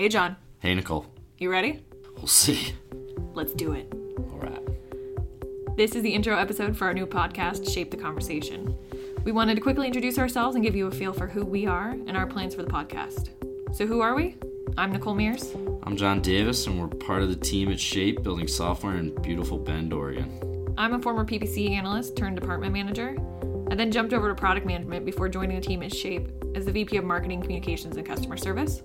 Hey, John. Hey, Nicole. You ready? We'll see. Let's do it. All right. This is the intro episode for our new podcast, Shape the Conversation. We wanted to quickly introduce ourselves and give you a feel for who we are and our plans for the podcast. So, who are we? I'm Nicole Mears. I'm John Davis, and we're part of the team at Shape, building software in beautiful Bend, Oregon. I'm a former PPC analyst turned department manager. I then jumped over to product management before joining the team at Shape as the VP of Marketing, Communications, and Customer Service.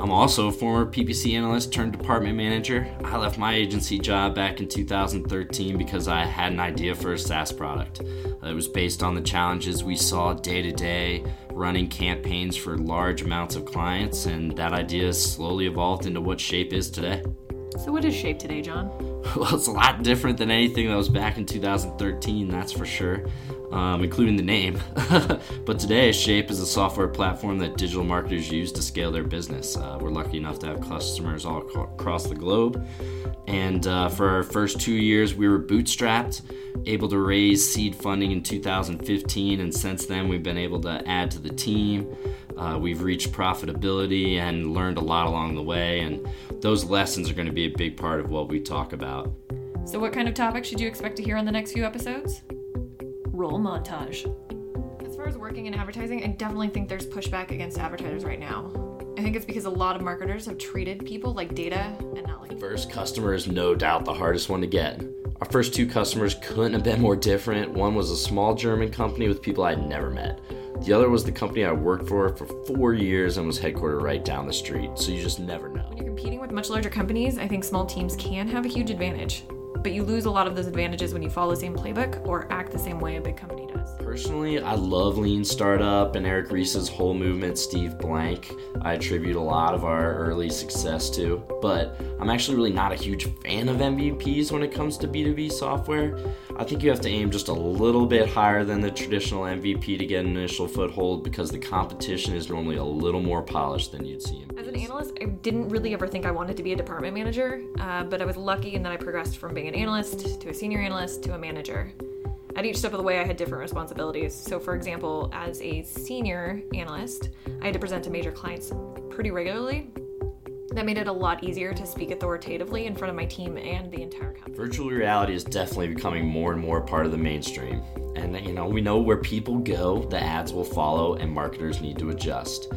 I'm also a former PPC analyst turned department manager. I left my agency job back in 2013 because I had an idea for a SaaS product. It was based on the challenges we saw day to day running campaigns for large amounts of clients, and that idea slowly evolved into what Shape is today. So, what is Shape today, John? Well, it's a lot different than anything that was back in 2013, that's for sure, um, including the name. but today, Shape is a software platform that digital marketers use to scale their business. Uh, we're lucky enough to have customers all ac- across the globe. And uh, for our first two years, we were bootstrapped, able to raise seed funding in 2015. And since then, we've been able to add to the team. Uh, we've reached profitability and learned a lot along the way. And those lessons are going to be a big part of what we talk about. So, what kind of topics should you expect to hear on the next few episodes? Roll montage. As far as working in advertising, I definitely think there's pushback against advertisers right now. I think it's because a lot of marketers have treated people like data and not like. First customer is no doubt the hardest one to get. Our first two customers couldn't have been more different. One was a small German company with people I'd never met. The other was the company I worked for for four years and was headquartered right down the street, so you just never know. When you're competing with much larger companies, I think small teams can have a huge advantage. But you lose a lot of those advantages when you follow the same playbook or act the same way a big company does. Personally, I love Lean Startup and Eric Ries's whole movement, Steve Blank. I attribute a lot of our early success to, but I'm actually really not a huge fan of MVPs when it comes to B2B software. I think you have to aim just a little bit higher than the traditional MVP to get an initial foothold because the competition is normally a little more polished than you'd see in As an analyst, I didn't really ever think I wanted to be a department manager, uh, but I was lucky in that I progressed from being an analyst to a senior analyst to a manager. At each step of the way, I had different responsibilities. So, for example, as a senior analyst, I had to present to major clients pretty regularly. That made it a lot easier to speak authoritatively in front of my team and the entire company. Virtual reality is definitely becoming more and more part of the mainstream. And you know, we know where people go, the ads will follow, and marketers need to adjust.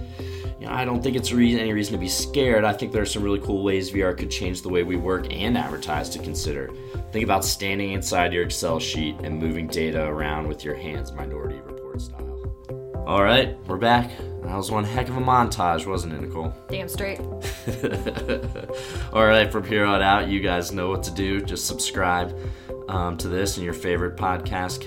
You know, I don't think it's re- any reason to be scared. I think there are some really cool ways VR could change the way we work and advertise to consider. Think about standing inside your Excel sheet and moving data around with your hands, Minority Report style. All right, we're back. That was one heck of a montage, wasn't it, Nicole? Damn straight. All right, from here on out, you guys know what to do. Just subscribe um, to this and your favorite podcast